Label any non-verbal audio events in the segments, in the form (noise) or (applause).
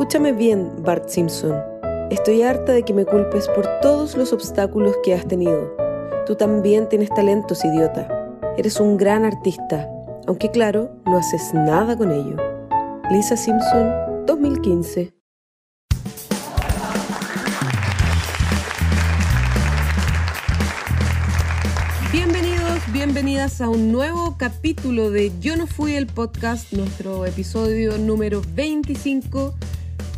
Escúchame bien, Bart Simpson. Estoy harta de que me culpes por todos los obstáculos que has tenido. Tú también tienes talentos, idiota. Eres un gran artista, aunque claro, no haces nada con ello. Lisa Simpson, 2015. Bienvenidos, bienvenidas a un nuevo capítulo de Yo no fui el podcast, nuestro episodio número 25.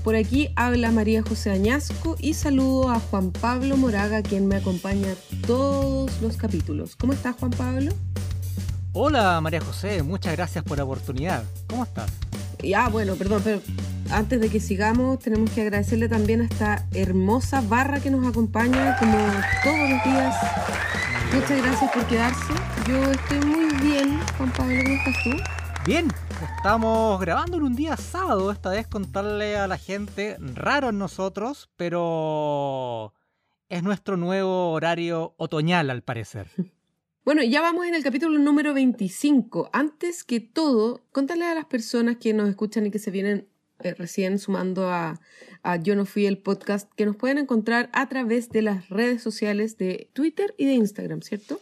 Por aquí habla María José Añasco y saludo a Juan Pablo Moraga, quien me acompaña todos los capítulos. ¿Cómo estás, Juan Pablo? Hola, María José, muchas gracias por la oportunidad. ¿Cómo estás? Ya, bueno, perdón, pero antes de que sigamos, tenemos que agradecerle también a esta hermosa barra que nos acompaña como todos los días. Muchas gracias por quedarse. Yo estoy muy bien, Juan Pablo, ¿cómo estás tú? Bien, estamos grabando en un día sábado, esta vez contarle a la gente, raro en nosotros, pero es nuestro nuevo horario otoñal al parecer. (laughs) Bueno, ya vamos en el capítulo número 25. Antes que todo, contarle a las personas que nos escuchan y que se vienen eh, recién sumando a, a Yo no fui el podcast, que nos pueden encontrar a través de las redes sociales de Twitter y de Instagram, ¿cierto?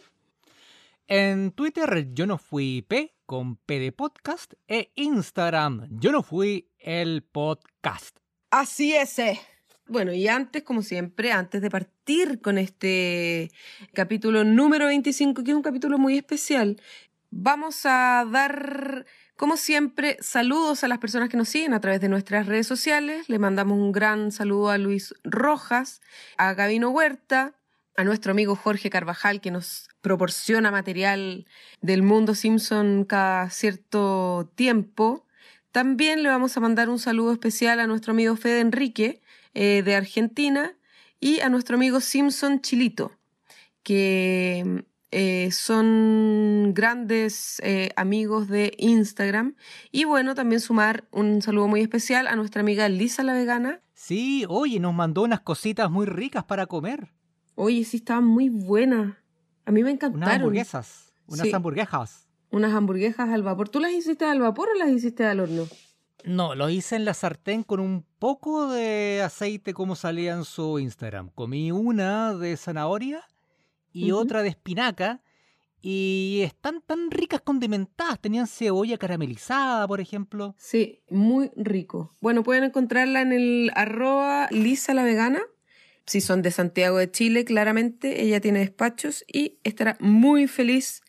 En Twitter yo no fui P con P de podcast e Instagram yo no fui el podcast. Así es. eh. Bueno, y antes, como siempre, antes de partir con este capítulo número 25, que es un capítulo muy especial, vamos a dar, como siempre, saludos a las personas que nos siguen a través de nuestras redes sociales. Le mandamos un gran saludo a Luis Rojas, a Gabino Huerta, a nuestro amigo Jorge Carvajal, que nos proporciona material del mundo Simpson cada cierto tiempo. También le vamos a mandar un saludo especial a nuestro amigo Fede Enrique, eh, de Argentina, y a nuestro amigo Simpson Chilito, que eh, son grandes eh, amigos de Instagram. Y bueno, también sumar un saludo muy especial a nuestra amiga Lisa la Vegana. Sí, oye, nos mandó unas cositas muy ricas para comer. Oye, sí, estaban muy buenas. A mí me Unas encantaron. hamburguesas. Unas Sí. hamburguesas. Unas hamburguesas al vapor. ¿Tú las hiciste al vapor o las hiciste al horno? No, lo hice en la sartén con un poco de aceite como salía en su Instagram. Comí una de zanahoria y otra de espinaca y están tan ricas condimentadas. Tenían cebolla caramelizada, por ejemplo. Sí, muy rico. Bueno, pueden encontrarla en el arroba Lisa la Vegana. Si son de Santiago de Chile, claramente ella tiene despachos y estará muy feliz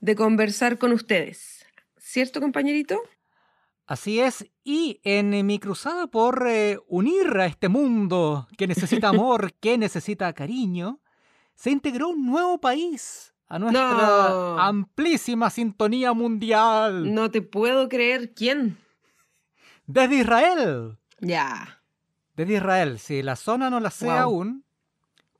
de conversar con ustedes. ¿Cierto, compañerito? Así es, y en mi cruzada por eh, unir a este mundo que necesita (laughs) amor, que necesita cariño, se integró un nuevo país a nuestra No. amplísima sintonía mundial. No te puedo creer quién. Desde Israel. Ya. Desde Israel, si la zona no la sé Wow. aún,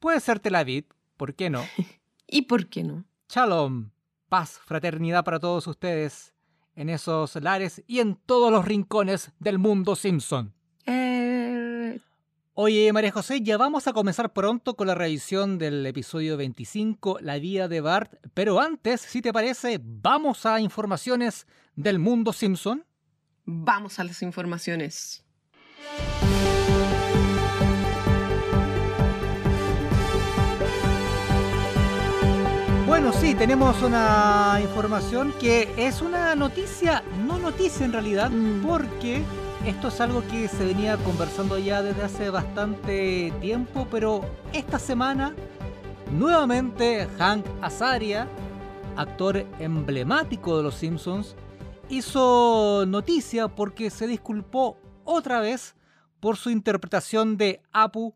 puede ser Tel Aviv, ¿por qué no? (laughs) ¿Y por qué no? Shalom, paz, fraternidad para todos ustedes en esos lares y en todos los rincones del mundo Simpson. Eh, Oye, María José, ya vamos a comenzar pronto con la revisión del episodio 25, La vida de Bart, pero antes, si te parece, vamos a informaciones del mundo Simpson. vamos a las informaciones. Bueno, sí, tenemos una información que es una noticia, no noticia en realidad, Mm. porque esto es algo que se venía conversando ya desde hace bastante tiempo, pero esta semana nuevamente Hank Azaria, actor emblemático de Los Simpsons, hizo noticia porque se disculpó otra vez por su interpretación de Apu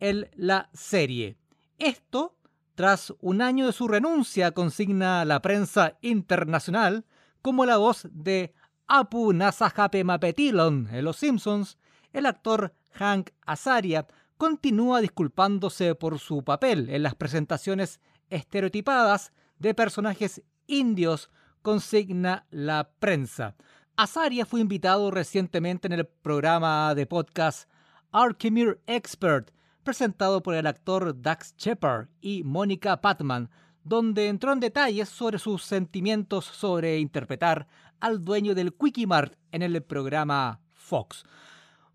en la serie. Esto tras un año de su renuncia, consigna la prensa internacional, como la voz de Apu Nasajape Mapetilon en Los Simpsons, el actor Hank Azaria continúa disculpándose por su papel en las presentaciones estereotipadas de personajes indios, consigna la prensa. Azaria fue invitado recientemente en el programa de podcast Arkemir Expert, presentado por el actor Dax Shepard y Mónica Patman, donde entró en detalles sobre sus sentimientos sobre interpretar al dueño del Quickie Mart en el programa Fox.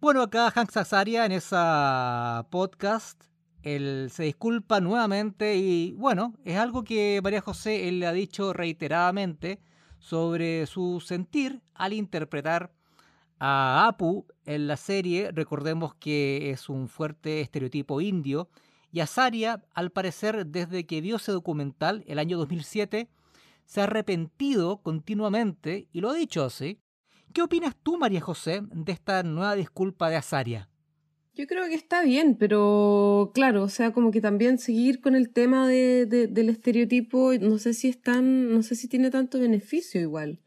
Bueno, acá Hank Azaria en esa podcast, él se disculpa nuevamente y bueno, es algo que María José él le ha dicho reiteradamente sobre su sentir al interpretar a Apu en la serie. Recordemos que es un fuerte estereotipo indio y Azaria, al parecer, desde que vio ese documental el año 2007, se ha arrepentido continuamente y lo ha dicho así. ¿Qué opinas tú, María José, de esta nueva disculpa de Azaria? Yo creo que está bien, pero claro, o sea, como que también seguir con el tema de, del estereotipo, no sé si es no sé si tiene tanto beneficio igual.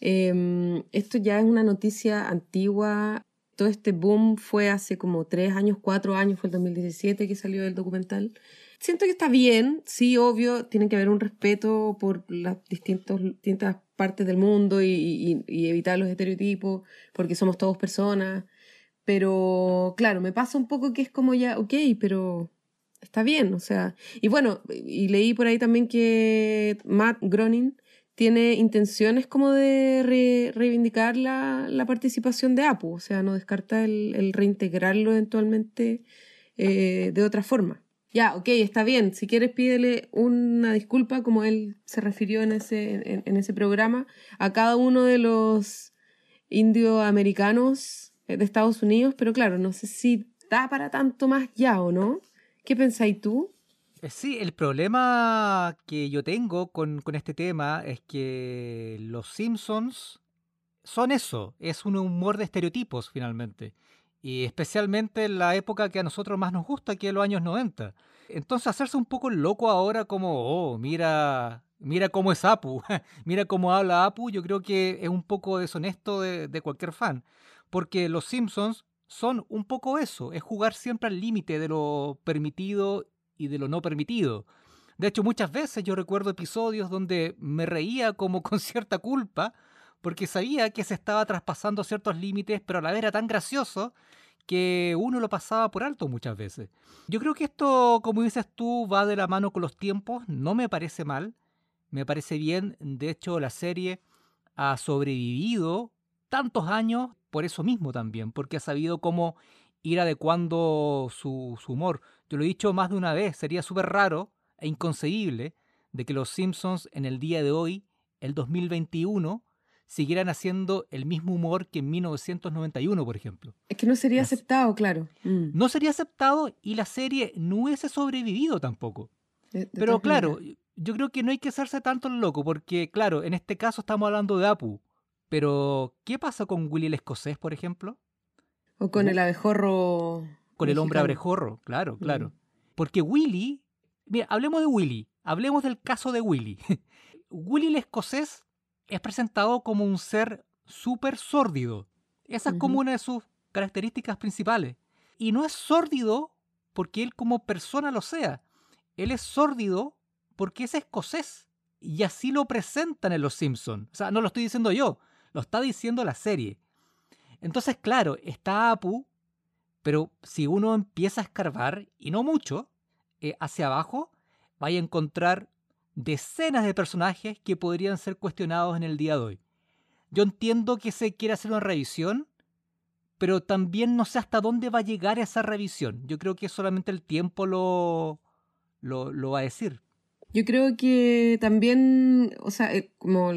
Em, esto ya es una noticia antigua. Todo este boom fue hace como tres años, cuatro años, fue el 2017 que salió el documental. Siento que está bien, sí, obvio, tiene que haber un respeto por las distintos, distintas partes del mundo y, y evitar los estereotipos, porque somos todos personas. Pero claro, me pasa un poco que es como ya, ok, pero está bien, o sea. Y bueno, y leí por ahí también que Matt Groening tiene intenciones como de reivindicar la, la, participación de APU, o sea, no descarta el, reintegrarlo eventualmente eh, de otra forma. Ya, ok, está bien, si quieres pídele una disculpa, como él se refirió en ese, en, ese programa, a cada uno de los indioamericanos eh, de Estados Unidos, pero claro, no sé si da para tanto más ya o no. ¿Qué pensáis tú? Eh, sí, el problema que yo tengo con, con este tema es que los Simpsons son eso, es un humor de estereotipos finalmente. Y especialmente en la época que a nosotros más nos gusta, que es los años 90. Entonces hacerse un poco loco ahora como, oh, mira, mira cómo es Apu, (laughs) mira cómo habla Apu, yo creo que es un poco deshonesto de, de cualquier fan porque los Simpsons son un poco eso, es jugar siempre al límite de lo permitido y de lo no permitido. De hecho, muchas veces yo recuerdo episodios donde me reía como (laughs) con cierta culpa, porque sabía que se estaba traspasando ciertos límites, pero a la vez era tan gracioso que uno lo pasaba por alto muchas veces. Yo creo que esto, como dices tú, va de la mano con los tiempos, no me parece mal, me parece bien, de hecho la serie ha sobrevivido tantos años por eso mismo también, porque ha sabido cómo ir adecuando su, humor. Yo lo he dicho más de una vez, sería súper raro e inconcebible de que los Simpsons en el día de hoy, el 2021, siguieran haciendo el mismo humor que en 1991, por ejemplo. Es que no sería aceptado, claro. Mm. No sería aceptado y la serie no hubiese sobrevivido tampoco. Pero claro, yo creo que no hay que hacerse tanto el loco, porque claro, en este caso estamos hablando de Apu, pero, ¿qué pasa con Willy el escocés, por ejemplo? O con el abejorro. Con el hombre abejorro, claro, claro. Mm. Porque Willy, mira, hablemos de Willy, hablemos del caso de Willy. (laughs) Willy el escocés es presentado como un ser súper sórdido. Esa es como una de sus características principales. Y no es sórdido porque él como persona lo sea. Él es sórdido porque es escocés. Y así lo presentan en Los Simpsons. O sea, no lo estoy diciendo yo. Lo está diciendo la serie. Entonces, claro, está Apu, pero si uno empieza a escarbar, y no mucho, eh, hacia abajo, vaya a encontrar decenas de personajes que podrían ser cuestionados en el día de hoy. Yo entiendo que se quiere hacer una revisión, pero también no sé hasta dónde va a llegar esa revisión. Yo creo que solamente el tiempo lo, lo, lo va a decir. Yo creo que también, o sea, eh, como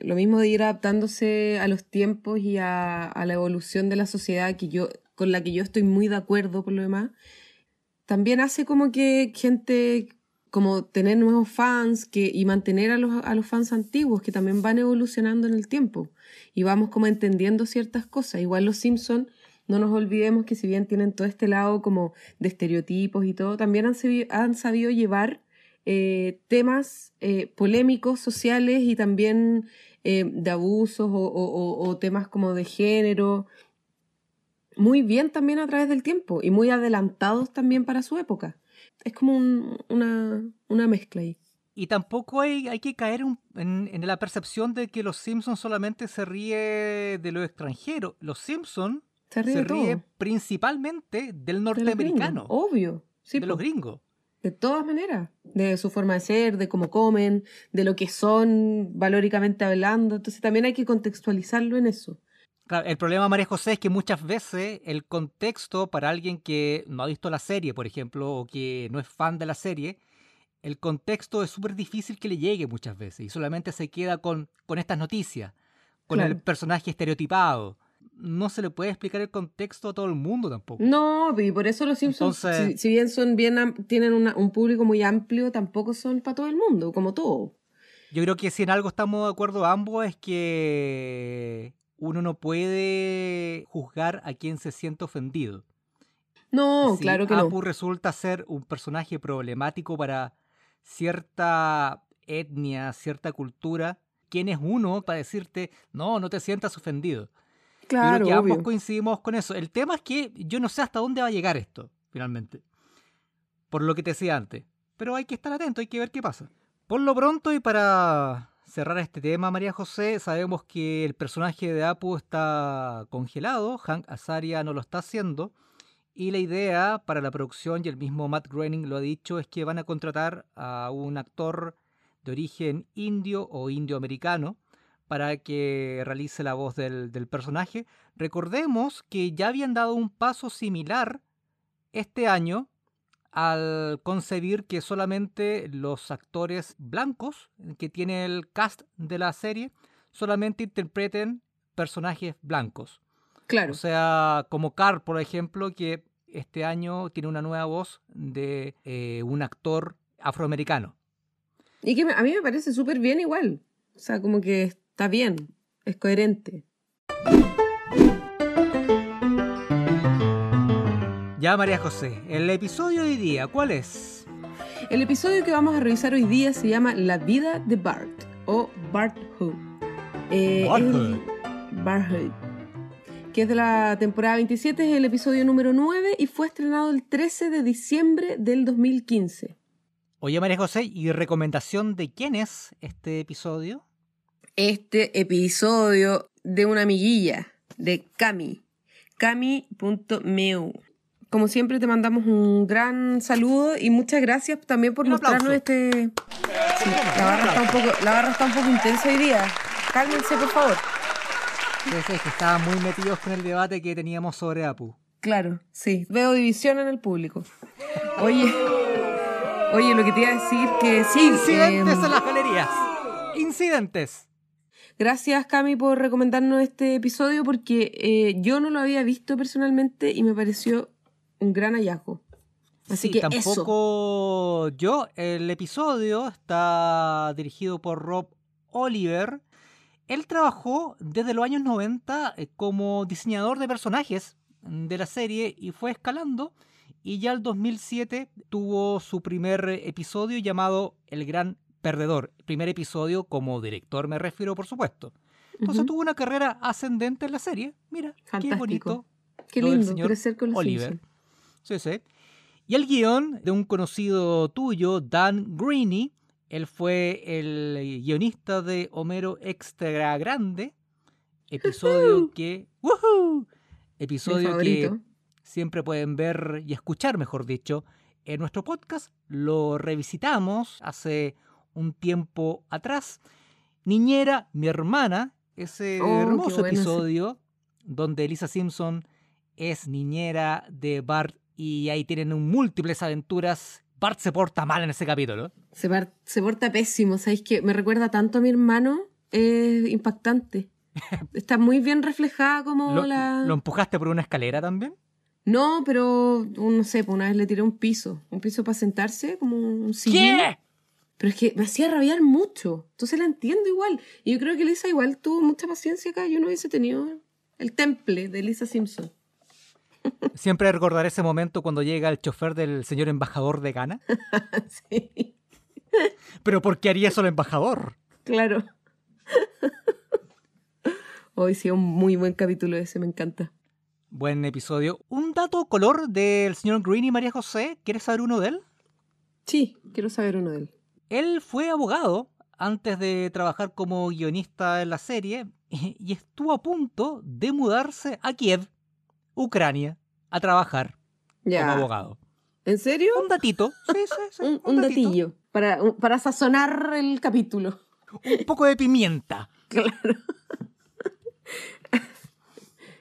lo mismo de ir adaptándose a los tiempos y a, la evolución de la sociedad que yo, con la que yo estoy muy de acuerdo por lo demás, también hace como que gente, como tener nuevos fans que, y mantener a los, a los fans antiguos que también van evolucionando en el tiempo y vamos como entendiendo ciertas cosas. Igual los Simpsons, no nos olvidemos que si bien tienen todo este lado como de estereotipos y todo, también han, han sabido llevar eh, temas eh, polémicos sociales y también eh, de abusos o, temas como de género, muy bien también a través del tiempo y muy adelantados también para su época. Es como una, una, mezcla ahí. Y tampoco hay, hay que caer en, la percepción de que los Simpsons solamente se ríe de lo extranjero. Los Simpsons se ríe, principalmente del norteamericano. obvio. Sí, de los gringos. De todas maneras, de su forma de ser, de cómo comen, de lo que son valóricamente hablando. Entonces también hay que contextualizarlo en eso. Claro, el problema, María José, es que muchas veces el contexto para alguien que no ha visto la serie, por ejemplo, o que no es fan de la serie, el contexto es súper difícil que le llegue muchas veces y solamente se queda con, con estas noticias, con el personaje estereotipado. No se le puede explicar el contexto a todo el mundo tampoco. No, y por eso los Simpsons, Entonces- si, si bien son bien tienen una- un público muy amplio, tampoco son para todo el mundo, como todo. Yo creo que si en algo estamos de acuerdo ambos es que uno no puede juzgar a quien se siente ofendido. No, si claro que Apu no. resulta ser un personaje problemático para cierta etnia, cierta cultura, ¿quién es uno para decirte, no, no te sientas ofendido? Claro, creo que ambos coincidimos con eso. El tema es que yo no sé hasta dónde va a llegar esto, finalmente. Por lo que te decía antes. Pero hay que estar atento, hay que ver qué pasa. Por lo pronto, y para cerrar este tema, María José, sabemos que el personaje de Apu está congelado, Hank Azaria no lo está haciendo, y la idea para la producción, y el mismo Matt Groening lo ha dicho, es que van a contratar a un actor de origen indio o indioamericano para que realice la voz del, del personaje. Recordemos que ya habían dado un paso similar este año al concebir que solamente los actores blancos que tiene el cast de la serie solamente interpreten personajes blancos. Claro. O sea, como Carl, por ejemplo, que este año tiene una nueva voz de eh, un actor afroamericano. Y que a mí me parece súper bien igual. O sea, como que está bien, es coherente. Ya, María José, el episodio de hoy día, ¿cuál es? El episodio que vamos a revisar hoy día se llama La vida de Bart o Barthood. Eh, Barthood. es- Barthood. Que es de la temporada 27, es el episodio número 9 y fue estrenado el 13 de diciembre del 2015. Oye, María José, ¿y recomendación de quién es este episodio? Este episodio de una amiguilla, de Cami. Cami.meu. Como siempre te mandamos un gran saludo y muchas gracias también por Un mostrarnos aplauso. este... Sí, la, barra está un poco, la barra está un poco intensa hoy día. Cálmense, por favor. Es que estaban muy metidos con el debate que teníamos sobre Apu. Claro, sí. Veo división en el público. Oye, oye, lo que te iba a decir que sí. Incidentes eh, en las galerías. Incidentes. Gracias, Cami, por recomendarnos este episodio porque eh, yo no lo había visto personalmente y me pareció un gran hallazgo. Así sí, que eso. tampoco yo. El episodio está dirigido por Rob Oliver. Él trabajó desde los años 90 eh, como diseñador de personajes de la serie y fue escalando. Y ya el 2007 tuvo su primer episodio llamado El Gran Perdedor. Primer episodio como director, me refiero, por supuesto. Entonces tuvo una carrera ascendente en la serie. Mira, qué bonito. Qué lindo señor crecer con los Oliver. Sí, sí. Y el guion de un conocido tuyo, Dan Greeny. Él fue el guionista de Homero Extra Grande. Episodio que. ¡Woohoo! Mi Episodio que siempre pueden ver y escuchar, mejor dicho, en nuestro podcast. Lo revisitamos hace un tiempo atrás. Niñera, mi hermana, ese Oh, hermoso bueno episodio donde Lisa Simpson es niñera de Bart y ahí tienen múltiples aventuras. Bart se porta mal en ese capítulo. Se, porta pésimo, ¿sabéis qué? Me recuerda tanto a mi hermano, es impactante. (laughs) Está muy bien reflejada como ¿Lo, la... lo empujaste por una escalera también? No, pero no sé, pues una vez le tiré un piso, un piso para sentarse, como un sillín. ¿Qué? Pero es que me hacía rabiar mucho, entonces la entiendo igual. Y yo creo que Lisa igual tuvo mucha paciencia acá, yo no hubiese tenido el temple de Lisa Simpson. (laughs) Siempre recordaré ese momento cuando llega el chofer del señor embajador de Ghana. (laughs) sí, Pero ¿por qué haría eso el embajador? claro. (laughs) Hoy sí, un muy buen capítulo ese, me encanta. Buen episodio. Un dato color del señor Green y María José. ¿Quieres saber uno de él? Sí, quiero saber uno de él. Él fue abogado antes de trabajar como guionista en la serie y estuvo a punto de mudarse a Kiev, Ucrania, a trabajar como abogado. ¿En serio? Un datito. Sí, sí, sí, Un, un datito. datillo para, un- para sazonar el capítulo. Un poco de pimienta. Claro.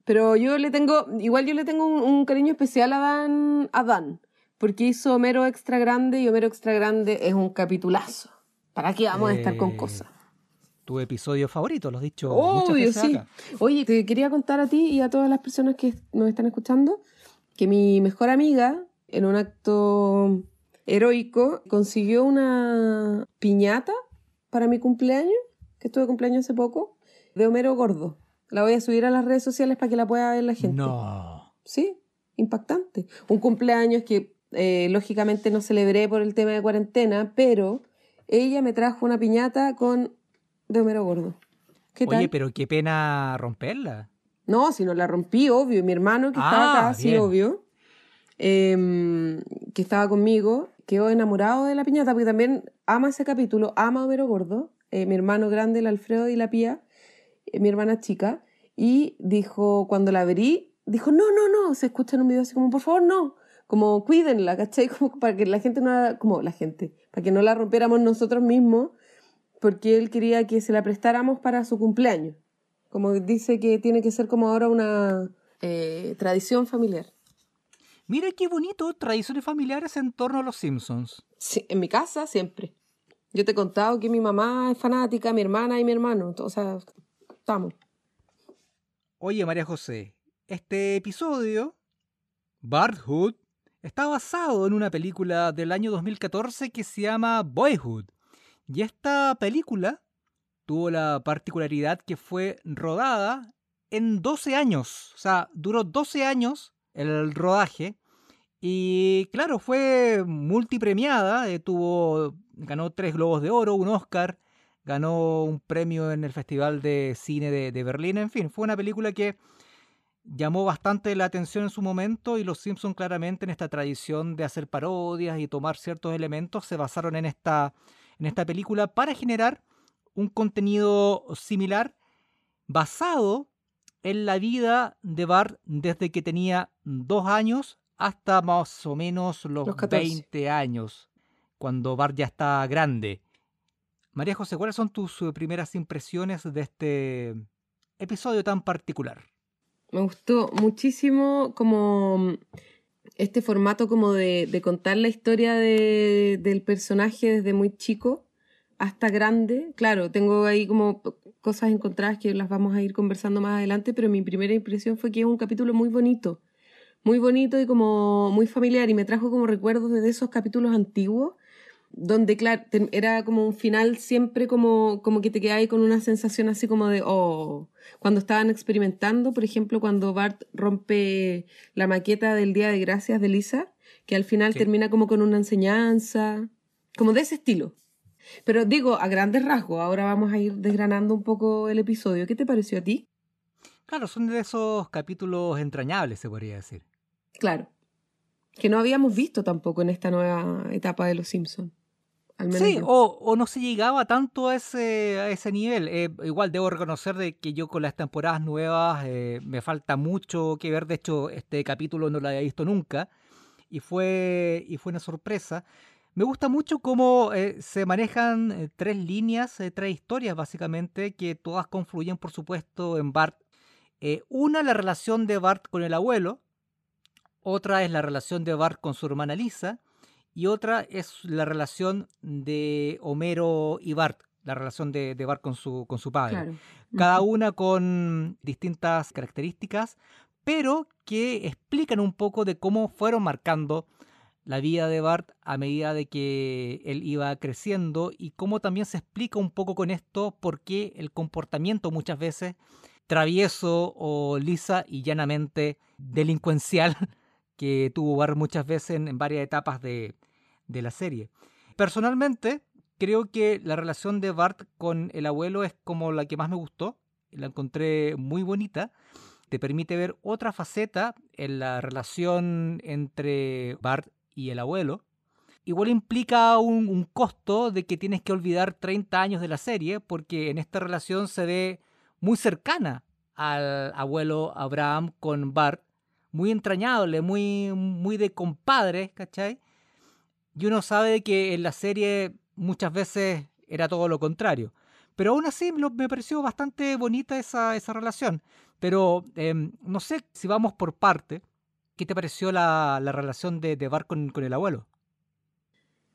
Pero yo le tengo, igual yo le tengo un, cariño especial a Dan, a Dan, porque hizo Homero Extra Grande y Homero Extra Grande es un capitulazo. ¿Para qué vamos a estar con eh, cosas? Tu episodio favorito, lo has dicho. Obvio, sí. Oye, te quería contar a ti y a todas las personas que nos están escuchando que mi mejor amiga, en un acto heroico, consiguió una piñata para mi cumpleaños, que estuve cumpleaños hace poco, de Homero Gordo. La voy a subir a las redes sociales para que la pueda ver la gente. No. Sí, impactante. Un cumpleaños que eh, lógicamente no celebré por el tema de cuarentena, pero ella me trajo una piñata con de Homero Gordo. ¿Qué Oye, pero qué pena romperla. No, si no la rompí, obvio. Mi hermano que estaba acá, ah, sí, obvio, em, que estaba conmigo, quedó enamorado de la piñata porque también ama ese capítulo, ama a Homero Gordo. Eh, mi hermano grande, el Alfredo y la Pía, eh, mi hermana chica, y dijo, cuando la abrí, dijo, no, no, no, se escucha en un video así como, por favor, no, como cuídenla, ¿cachai? (laughs) Como para que la gente no, como la gente, para que no la rompiéramos nosotros mismos, porque él quería que se la prestáramos para su cumpleaños. Como dice que tiene que ser como ahora una eh, tradición familiar. Mira qué bonito, tradiciones familiares en torno a los Simpsons. Sí, en mi casa siempre. Yo te he contado que mi mamá es fanática, mi hermana y mi hermano. O sea, estamos. Oye, María José, este episodio, Bart Hood, está basado en una película del año 2014 que se llama Boyhood. Y esta película tuvo la particularidad que fue rodada en 12 años. O sea, duró 12 años el rodaje. Y claro, fue multipremiada. Eh, tuvo, ganó tres Globos de Oro, un Oscar, ganó un premio en el Festival de Cine de, de Berlín. En fin, fue una película que llamó bastante la atención en su momento y los Simpsons claramente en esta tradición de hacer parodias y tomar ciertos elementos se basaron en esta, en esta película para generar un contenido similar basado en la vida de Bart desde que tenía dos años hasta más o menos los, 20 años, cuando Bart ya está grande. María José, ¿cuáles son tus eh, primeras impresiones de este episodio tan particular? Me gustó muchísimo como este formato como de, contar la historia del personaje desde muy chico hasta grande. Claro, tengo ahí como cosas encontradas que las vamos a ir conversando más adelante, pero mi primera impresión fue que es un capítulo muy bonito, muy bonito y como muy familiar y me trajo como recuerdos de esos capítulos antiguos donde, claro, era como un final siempre como, como que te quedabas con una sensación así como de, oh, cuando estaban experimentando, por ejemplo, cuando Bart rompe la maqueta del Día de Gracias de Lisa, que al final termina como con una enseñanza, como de ese estilo. Pero digo, a grandes rasgos, ahora vamos a ir desgranando un poco el episodio. ¿Qué te pareció a ti? Claro, son de esos capítulos entrañables, se podría decir. Claro. Que no habíamos visto tampoco en esta nueva etapa de Los Simpsons. Sí, o, no se llegaba tanto a ese, a ese nivel. Eh, igual debo reconocer de que yo con las temporadas nuevas eh, me falta mucho que ver. De hecho, este capítulo no lo había visto nunca. Y fue, y fue una sorpresa. Me gusta mucho cómo eh, se manejan eh, tres líneas, eh, tres historias básicamente, que todas confluyen, por supuesto, en Bart. una, la relación de Bart con el abuelo. Otra es la relación de Bart con su hermana Lisa. Y otra es la relación de Homero y Bart, la relación de, Bart con su, con su padre. Cada una con distintas características, pero que explican un poco de cómo fueron marcando la vida de Bart a medida de que él iba creciendo y cómo también se explica un poco con esto por qué el comportamiento muchas veces travieso o lisa y llanamente delincuencial (laughs) que tuvo Bart muchas veces en, varias etapas de, de la serie. Personalmente, creo que la relación de Bart con el abuelo es como la que más me gustó, la encontré muy bonita te permite ver otra faceta en la relación entre Bart y el abuelo, igual implica un, costo de que tienes que olvidar 30 años de la serie, porque en esta relación se ve muy cercana al abuelo Abraham con Bart, muy entrañable, muy, muy de compadre, ¿cachai? Y uno sabe que en la serie muchas veces era todo lo contrario. Pero aún así me pareció bastante bonita esa, esa relación. Pero em, no sé si vamos por parte. ¿Qué te pareció la, relación de, de Bart con, el abuelo?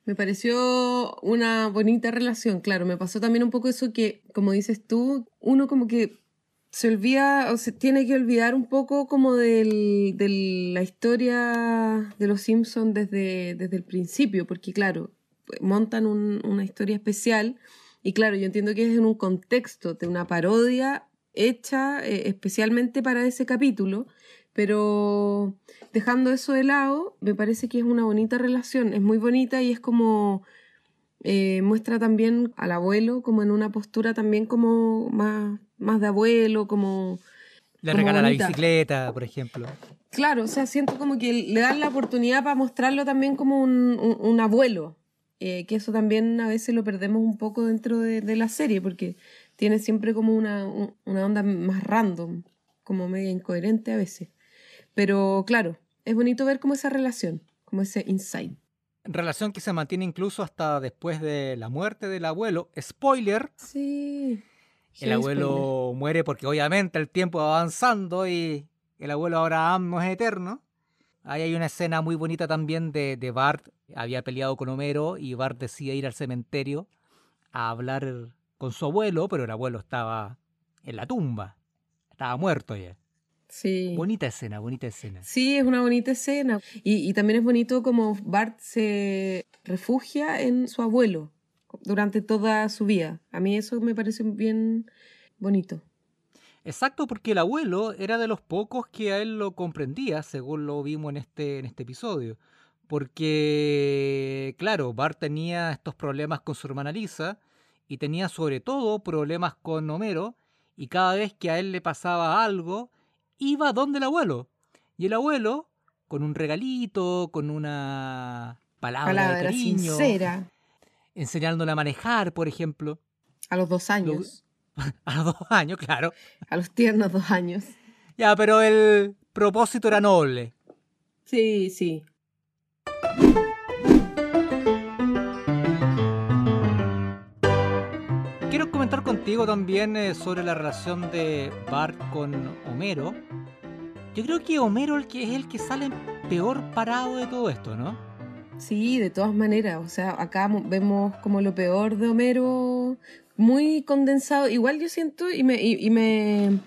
Me pareció una bonita relación, claro. Me pasó también un poco eso que, como dices tú, uno como que se olvida o se tiene que olvidar un poco como de la historia de los Simpsons desde, desde el principio, porque claro, montan una historia especial y claro, yo entiendo que es en un contexto de una parodia hecha eh, especialmente para ese capítulo, pero dejando eso de lado, me parece que es una bonita relación, es muy bonita y es como eh, muestra también al abuelo como en una postura también como más, más de abuelo, como... Le regala la bicicleta, por ejemplo. Claro, o sea, siento como que le dan la oportunidad para mostrarlo también como un, abuelo, eh, que eso también a veces lo perdemos un poco dentro de, de la serie, porque tiene siempre como una, una onda más random, como media incoherente a veces. Pero claro, es bonito ver como esa relación, como ese insight. Relación que se mantiene incluso hasta después de la muerte del abuelo. Spoiler. Sí. El abuelo muere porque obviamente el tiempo va avanzando y el abuelo Abraham no es eterno. Ahí hay una escena muy bonita también de, de Bart. Había peleado con Homero y Bart decide ir al cementerio a hablar con su abuelo, pero el abuelo estaba en la tumba, estaba muerto ya. Sí. Bonita escena, bonita escena. Sí, es una bonita escena. Y, también es bonito como Bart se refugia en su abuelo durante toda su vida. A mí eso me parece bien bonito. Exacto, porque el abuelo era de los pocos que a él lo comprendía, según lo vimos en este, en este episodio. Porque, claro, Bart tenía estos problemas con su hermana Lisa, y tenía sobre todo problemas con Homero y cada vez que a él le pasaba algo, iba donde el abuelo. Y el abuelo, con un regalito, con una palabra, de cariño, sincera. Enseñándole a manejar, por ejemplo. A los dos años. (laughs) a los dos años, claro. A los tiernos dos años. Ya, pero el propósito era noble. Sí, sí. comentar contigo también eh, sobre la relación de Bart con Homero. Yo creo que Homero el que es el que sale peor parado de todo esto, ¿no? Sí, de todas maneras. O sea, acá vemos como lo peor de Homero muy condensado. Igual yo siento y me, y, me,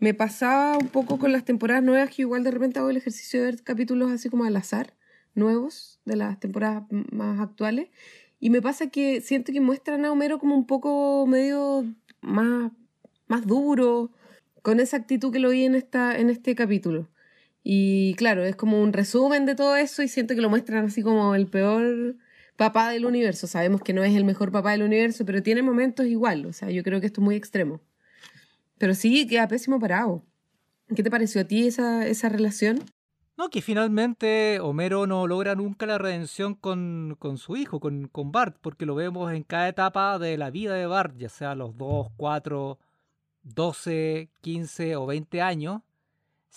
me pasaba un poco con las temporadas nuevas que igual de repente hago el ejercicio de ver capítulos así como al azar, nuevos de las temporadas más actuales. Y me pasa que siento que muestran a Homero como un poco medio más, más duro, con esa actitud que lo vi en, esta, en este capítulo. Y claro, es como un resumen de todo eso y siento que lo muestran así como el peor papá del universo. Sabemos que no es el mejor papá del universo, pero tiene momentos igual. O sea, yo creo que esto es muy extremo. Pero sí, queda pésimo parado. ¿Qué te pareció a ti esa, esa relación? No, que finalmente Homero no logra nunca la redención con, su hijo, con, con, Bart, porque lo vemos en cada etapa de la vida de Bart, ya sea los 2, 4, 12, 15 o 20 años.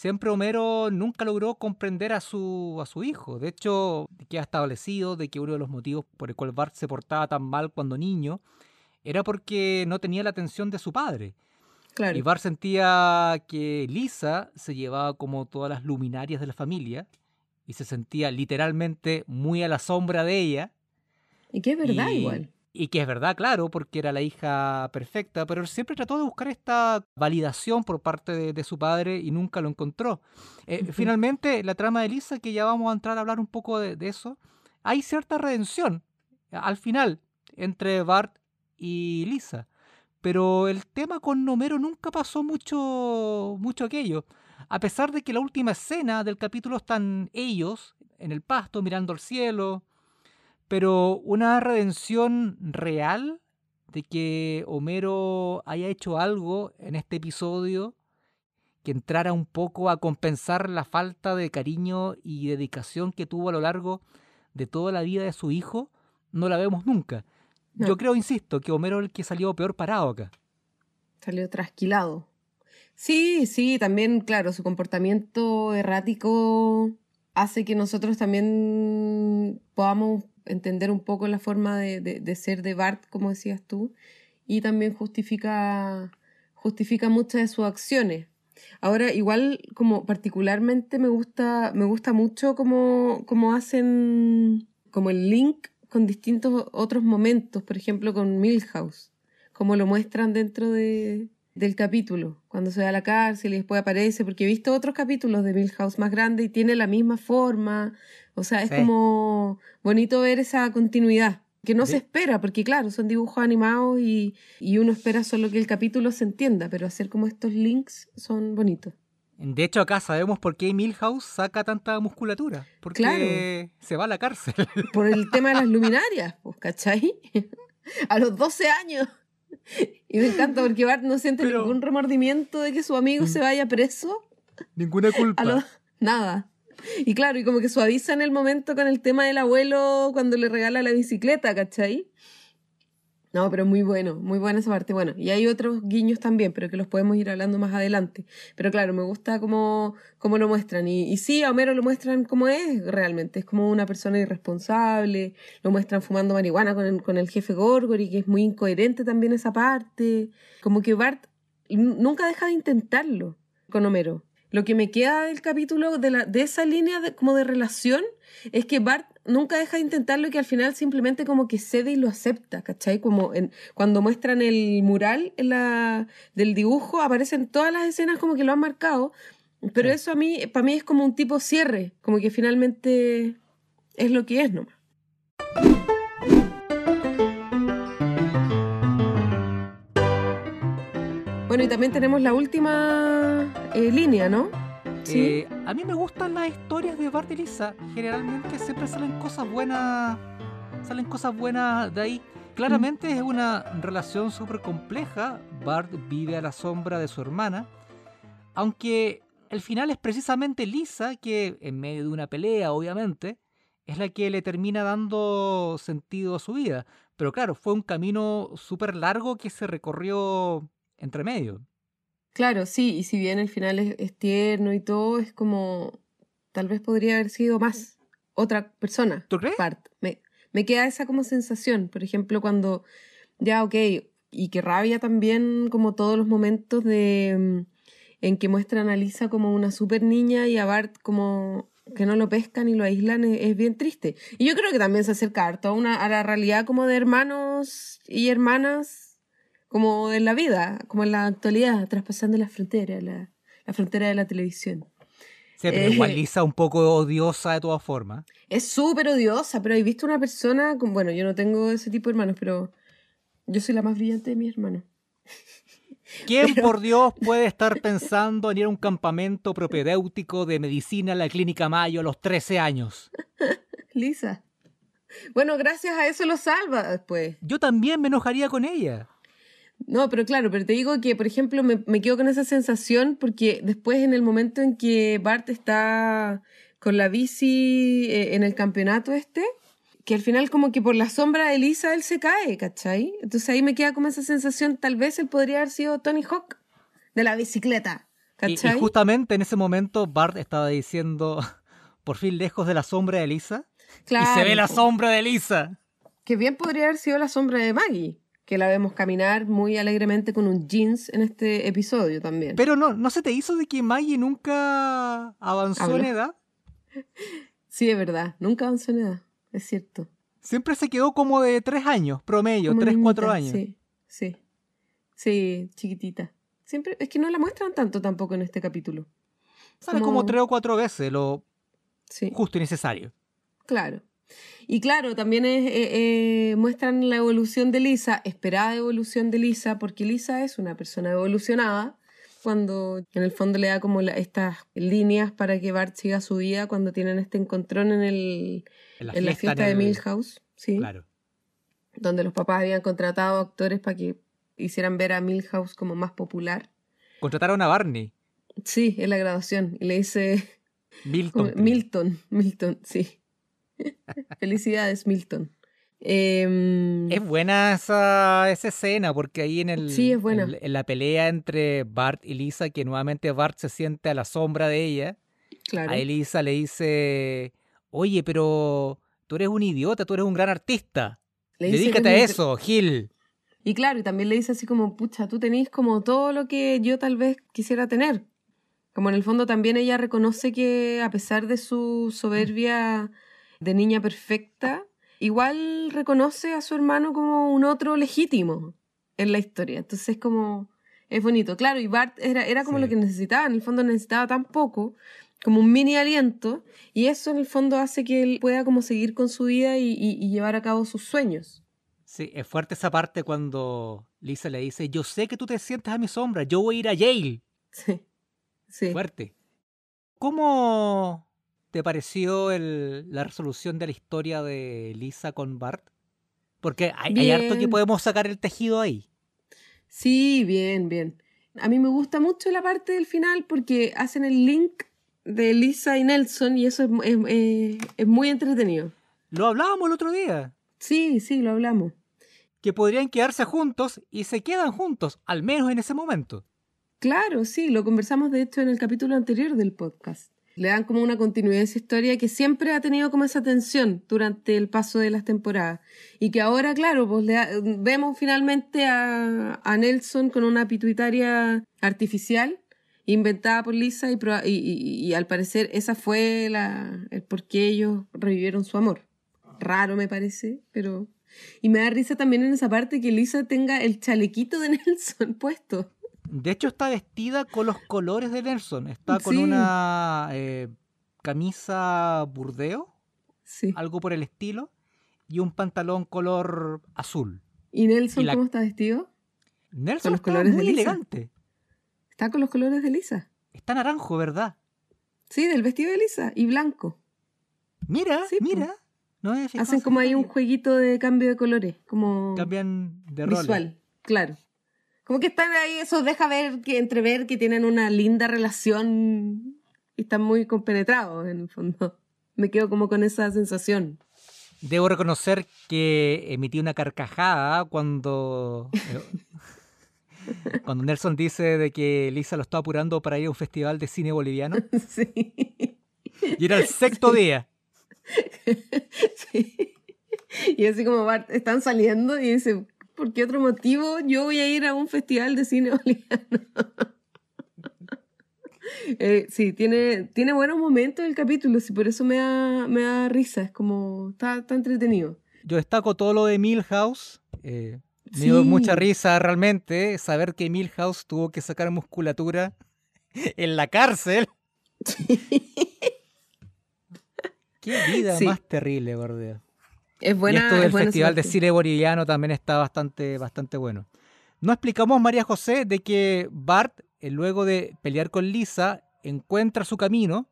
Siempre Homero nunca logró comprender a su, a su hijo. De hecho, queda establecido de que uno de los motivos por el cual Bart se portaba tan mal cuando niño era porque no tenía la atención de su padre. Y Bart sentía que Lisa se llevaba como todas las luminarias de la familia y se sentía literalmente muy a la sombra de ella. Y que es verdad igual. Y que es verdad, claro, porque era la hija perfecta, pero siempre trató de buscar esta validación por parte de, su padre y nunca lo encontró. Eh, finalmente, la trama de Lisa, que ya vamos a entrar a hablar un poco de, de eso, hay cierta redención al final entre Bart y Lisa. Pero el tema con Homero nunca pasó mucho, mucho aquello. A pesar de que la última escena del capítulo están ellos en el pasto mirando al cielo. Pero una redención real de que Homero haya hecho algo en este episodio que entrara un poco a compensar la falta de cariño y dedicación que tuvo a lo largo de toda la vida de su hijo, no la vemos nunca. Yo creo, insisto, que Homero es el que salió peor parado acá. Salió trasquilado. Sí, sí, también, claro, su comportamiento errático hace que nosotros también podamos entender un poco la forma de, ser de Bart, como decías tú, y también justifica, justifica muchas de sus acciones. Ahora, igual, como particularmente me gusta, me gusta mucho cómo, cómo hacen como el link con distintos otros momentos, por ejemplo, con Milhouse, como lo muestran dentro de, del capítulo, cuando se va a la cárcel y después aparece, porque he visto otros capítulos de Milhouse más grande y tiene la misma forma, o sea, es como bonito ver esa continuidad que no se espera, porque claro, son dibujos animados y, y, uno espera solo que el capítulo se entienda, pero hacer como estos links son bonitos. De hecho, acá sabemos por qué Milhouse saca tanta musculatura. Porque se va a la cárcel. Por el tema de las (laughs) luminarias, pues, ¿cachai? (laughs) A los 12 años. Y me encanta porque Bart no siente ningún remordimiento de que su amigo se vaya preso. Ninguna culpa. Nada. Y claro, y como que suaviza en el momento con el tema del abuelo cuando le regala la bicicleta, ¿cachai? No, pero muy bueno, muy buena esa parte. Bueno, y hay otros guiños también, pero que los podemos ir hablando más adelante. Pero claro, me gusta cómo, cómo lo muestran. Y, sí, a Homero lo muestran como es realmente. Es como una persona irresponsable. Lo muestran fumando marihuana con el, con el jefe Gorgory, que es muy incoherente también esa parte. Como que Bart nunca deja de intentarlo con Homero. Lo que me queda del capítulo, de, la, de esa línea de, como de relación, es que Bart nunca deja de intentarlo y que al final simplemente como que cede y lo acepta, ¿cachai? Como en, cuando muestran el mural en la, del dibujo, aparecen todas las escenas como que lo han marcado, pero eso a mí, para mí es como un tipo cierre, como que finalmente es lo que es nomás. Bueno, y también tenemos la última eh, línea, ¿no? Eh, a mí me gustan las historias de Bart y Lisa. Generalmente siempre salen cosas buenas. Salen cosas buenas de ahí. Claramente es una relación súper compleja. Bart vive a la sombra de su hermana. Aunque el final es precisamente Lisa, que en medio de una pelea, obviamente, es la que le termina dando sentido a su vida. Pero claro, fue un camino súper largo que se recorrió entre medio. Claro, sí, y si bien el final es, tierno y todo, es como tal vez podría haber sido más otra persona. ¿Tú crees? Me, me queda esa como sensación, por ejemplo, cuando ya, ok, y que rabia también como todos los momentos de mm, en que muestran a Lisa como una super niña y a Bart como que no lo pescan y lo aíslan es, bien triste. Y yo creo que también se acerca harto a, una, a la realidad como de hermanos y hermanas como en la vida, como en la actualidad, traspasando la frontera, la, frontera de la televisión. Sí, pero igual eh, Lisa un poco odiosa de todas formas. Es súper odiosa, pero he visto una persona, con, bueno, yo no tengo ese tipo de hermanos, pero yo soy la más brillante de mis hermanos. (laughs) ¿Quién, por Dios, puede estar pensando en ir a un campamento propedéutico de medicina a la Clínica Mayo a los 13 años? (laughs) Lisa. Bueno, gracias a eso lo salva después. Yo también me enojaría con ella. No, pero claro, pero te digo que, por ejemplo, me, me quedo con esa sensación porque después en el momento en que Bart está con la bici eh, en el campeonato este, que al final como que por la sombra de Elisa él se cae, ¿cachai? Entonces ahí me queda como esa sensación, tal vez él podría haber sido Tony Hawk de la bicicleta, ¿cachai? Y, justamente en ese momento Bart estaba diciendo, (laughs) por fin lejos de la sombra de Elisa. Claro. Y se ve la sombra de Elisa. Que bien podría haber sido la sombra de Maggie que la vemos caminar muy alegremente con un jeans en este episodio también. Pero no, ¿no se te hizo de que Maggie nunca avanzó en edad? (laughs) Sí, es verdad, nunca avanzó en edad, es cierto. Siempre se quedó como de tres años, promedio, tres, cuatro años. Sí, sí, sí, chiquitita. Siempre, es que no la muestran tanto tampoco en este capítulo. Sale como, tres o cuatro veces, lo justo y necesario. Claro. Y claro, también es, eh, eh, muestran la evolución de Lisa, esperada evolución de Lisa, porque Lisa es una persona evolucionada, cuando en el fondo le da como estas líneas para que Bart siga su vida cuando tienen este encontrón en, el, en la fiesta, de Milhouse, ¿sí? Claro. Donde los papás habían contratado actores para que hicieran ver a Milhouse como más popular. Contrataron a Barney. Sí, en la graduación. Y le dice... Milton. Milton, Milton, sí. (laughs) Felicidades, Milton. Em, es buena esa, esa, escena porque ahí en, el, sí, es buena. En, la pelea entre Bart y Lisa, que nuevamente Bart se siente a la sombra de ella, a Elisa le dice, oye, pero tú eres un idiota, tú eres un gran artista. Dedícate a eso, Gil. Y claro, y también le dice así como, pucha, tú tenés como todo lo que yo tal vez quisiera tener. Como en el fondo también ella reconoce que a pesar de su soberbia de niña perfecta, igual reconoce a su hermano como un otro legítimo en la historia. Entonces como es bonito. Claro, y Bart era, era como Sí. lo que necesitaba, en el fondo necesitaba tan poco, como un mini aliento, y eso en el fondo hace que él pueda como seguir con su vida y, y- y llevar a cabo sus sueños. Sí, es fuerte esa parte cuando Lisa le dice, yo sé que tú te sientes a mi sombra, yo voy a ir a Yale. Sí. Sí. Fuerte. ¿Cómo te pareció el- la resolución de la historia de Lisa con Bart? Porque hay, hay harto que podemos sacar el tejido ahí. Sí, bien, bien. A mí me gusta mucho la parte del final porque hacen el link de Lisa y Nelson y eso es, es- es- es muy entretenido. Lo hablábamos el otro día, Sí, sí, lo hablamos. que podrían quedarse juntos y se quedan juntos, al menos en ese momento. Claro, sí, lo conversamos de hecho en el capítulo anterior del podcast. Le dan como una continuidad a esa historia que siempre ha tenido como esa tensión durante el paso de las temporadas. Y que ahora, claro, pues vemos finalmente a, a Nelson con una pituitaria artificial inventada por Lisa y- y al parecer esa fue la, el por qué ellos revivieron su amor. Raro me parece, pero... Y me da risa también en esa parte que Lisa tenga el chalequito de (laughs) Nelson puesto. De hecho, está vestida con los colores de Nelson. Está con Sí. una eh, camisa burdeo, Sí. algo por el estilo, y un pantalón color azul. ¿Y Nelson Y la- cómo está vestido? Nelson los está colores de muy Lisa. elegante. Está con los colores de Lisa. Está naranjo, ¿verdad? Sí, del vestido de Lisa y blanco. Mira, Sí, mira. No Hacen como ahí un jueguito de cambio de colores, como Cambian de rol. visual, claro. Como que están ahí, eso deja ver que entrever que tienen una linda relación y están muy compenetrados en el fondo. Me quedo como con esa sensación. Debo reconocer que emití una carcajada cuando. eh, (laughs) cuando Nelson dice de que Lisa lo está apurando para ir a un festival de cine boliviano. (laughs) Sí. Y era el sexto día. (laughs) Sí. Y así como están saliendo y dice, ¿por qué otro motivo yo voy a ir a un festival de cine (laughs) boliviano? Eh, sí, tiene, tiene buenos momentos el capítulo, sí, por eso me da, me da risa, es como, está, está entretenido. Yo destaco todo lo de Milhouse. eh, me Sí. dio mucha risa realmente saber que Milhouse tuvo que sacar musculatura (laughs) en la cárcel. Qué vida Sí. más terrible, gordeo. Es buena. y esto es del buena Festival de. Cine Boliviano también está bastante, bastante bueno. No explicamos, María José, de que Bart, eh, luego de pelear con Lisa, encuentra su camino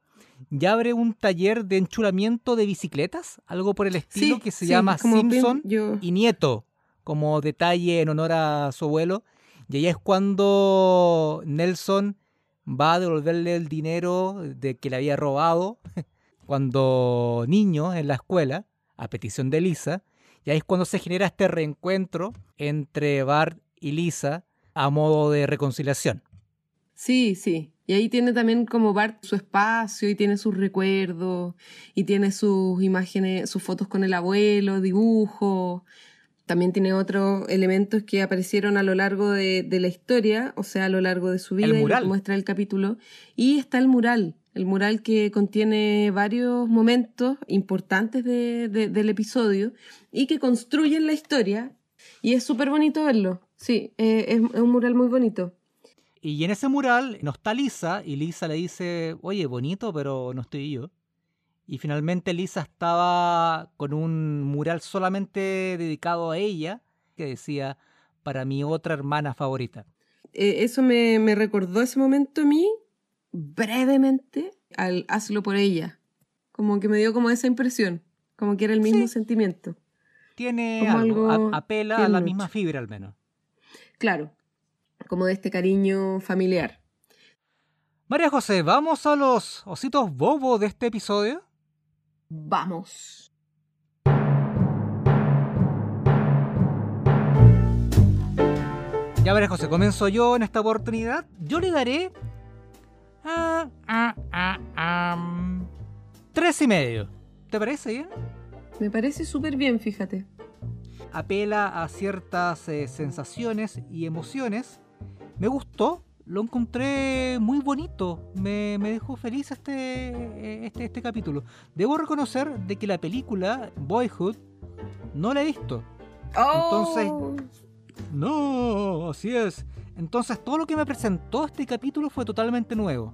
y abre un taller de enchulamiento de bicicletas, algo por el estilo Sí, que se sí, llama bien- Simpson yo- y Nieto, como detalle en honor a su abuelo. Y ahí es cuando Nelson va a devolverle el dinero de que le había robado (laughs) cuando niño en la escuela, a petición de Lisa. Y ahí es cuando se genera este reencuentro entre Bart y Lisa a modo de reconciliación. Sí, sí. Y ahí tiene también como Bart su espacio y tiene sus recuerdos y tiene sus imágenes, sus fotos con el abuelo, dibujos. También tiene otros elementos que aparecieron a lo largo de, de la historia, o sea, a lo largo de su vida y mural. que muestra el capítulo. Y está el mural, el mural que contiene varios momentos importantes de- de- del episodio y que construyen la historia. Y es súper bonito verlo. Sí, eh, es- es un mural muy bonito. Y en ese mural no está Lisa y Lisa le dice, oye, bonito, pero no estoy yo. Y finalmente Lisa estaba con un mural solamente dedicado a ella, que decía, para mi otra hermana favorita. eh, eso me, me recordó ese momento a mí, brevemente, al hazlo por ella. Como que me dio como esa impresión, como que era el mismo Sí. sentimiento. Tiene Como algo, algo a- apela a la misma fibra al menos. Claro, como de este cariño familiar. María José, ¿vamos a los ositos bobos de este episodio? Vamos. Ya María José, comienzo yo en esta oportunidad. Yo le daré... ah, ah, ah, tres y medio. ¿Te parece bien? Me parece súper bien, fíjate. apela a ciertas eh, sensaciones y emociones. Me gustó, lo encontré muy bonito. Me, me dejó feliz este, este, este capítulo. Debo reconocer de que la película Boyhood no la he visto. Entonces, Oh. no, así es. Entonces todo lo que me presentó este capítulo fue totalmente nuevo.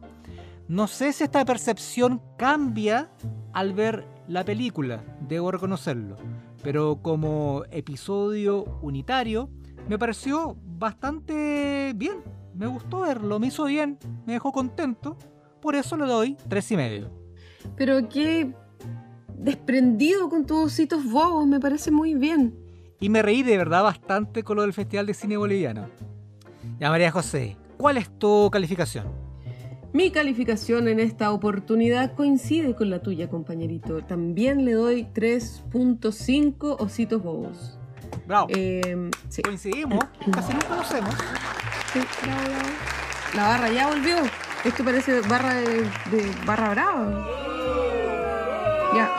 No sé si esta percepción cambia al ver la película, debo reconocerlo. Pero como episodio unitario, me pareció bastante bien. Me gustó verlo, me hizo bien, me dejó contento. Por eso le doy tres y medio. Pero qué desprendido con tus ositos bobos, me parece muy bien. Y me reí de verdad bastante con lo del Festival de Cine Boliviano. Ya María José, ¿cuál es tu calificación? Mi calificación en esta oportunidad coincide con la tuya, compañerito. También le doy 3.5 ositos bobos. Bravo. Eh, sí, Coincidimos, casi nos conocemos. sí, bravo, bravo. La barra ya volvió. Esto parece barra de, de barra brava. Ya.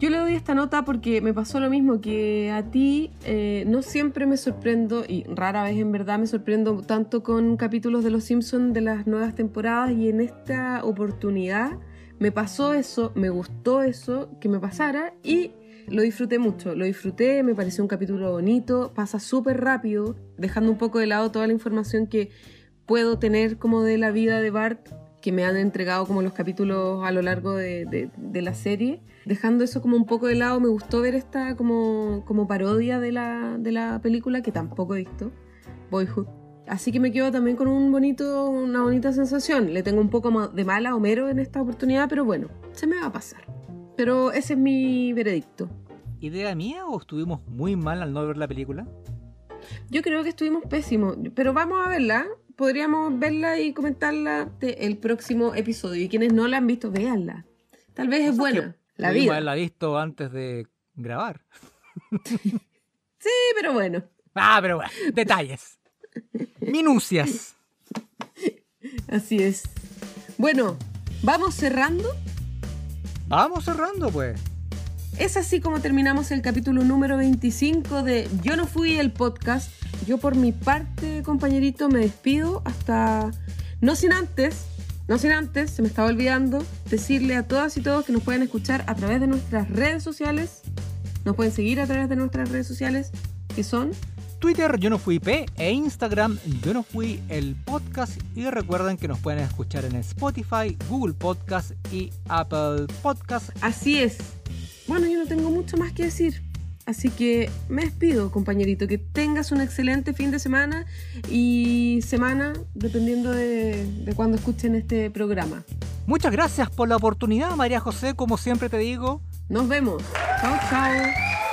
Yo le doy esta nota porque me pasó lo mismo que a ti. eh, no siempre me sorprendo, y rara vez en verdad me sorprendo tanto con capítulos de Los Simpsons de las nuevas temporadas, y en esta oportunidad me pasó eso, me gustó eso, que me pasara, y lo disfruté mucho. Lo disfruté, me pareció un capítulo bonito, pasa súper rápido, dejando un poco de lado toda la información que puedo tener como de la vida de Bart que me han entregado como los capítulos a lo largo de, de- de la serie. Dejando eso como un poco de lado, me gustó ver esta como, como parodia de la, de la película que tampoco he visto, Boyhood. Así que me quedo también con un bonito, una bonita sensación. Le tengo un poco de mala a Homero en esta oportunidad, pero bueno, se me va a pasar. Pero ese es mi veredicto. ¿Idea mía o estuvimos muy mal al no ver la película? Yo creo que estuvimos pésimos, pero vamos a verla. Podríamos verla y comentarla de- el próximo episodio. Y quienes no la han visto, véanla. Tal vez es buena. La vida. haberla visto antes de grabar. (laughs) Sí, pero bueno. Ah, pero bueno, detalles. Minucias. Así es. Bueno, vamos cerrando. Vamos cerrando, pues. Es así como terminamos el capítulo número 25 de Yo no fui el podcast. Yo por mi parte, compañerito, me despido hasta... No sin antes, no sin antes, se me estaba olvidando decirle a todas y todos que nos pueden escuchar a través de nuestras redes sociales. Nos pueden seguir a través de nuestras redes sociales, que son... Twitter yo no fui P e Instagram yo no fui el podcast y recuerden que nos pueden escuchar en Spotify, Google Podcast y Apple Podcast. Así es. Bueno, yo no tengo mucho más que decir. Así que me despido, compañerito. Que tengas un excelente fin de semana y semana, dependiendo de, de cuando escuchen este programa. Muchas gracias por la oportunidad, María José, como siempre te digo. Nos vemos. Chao, chao.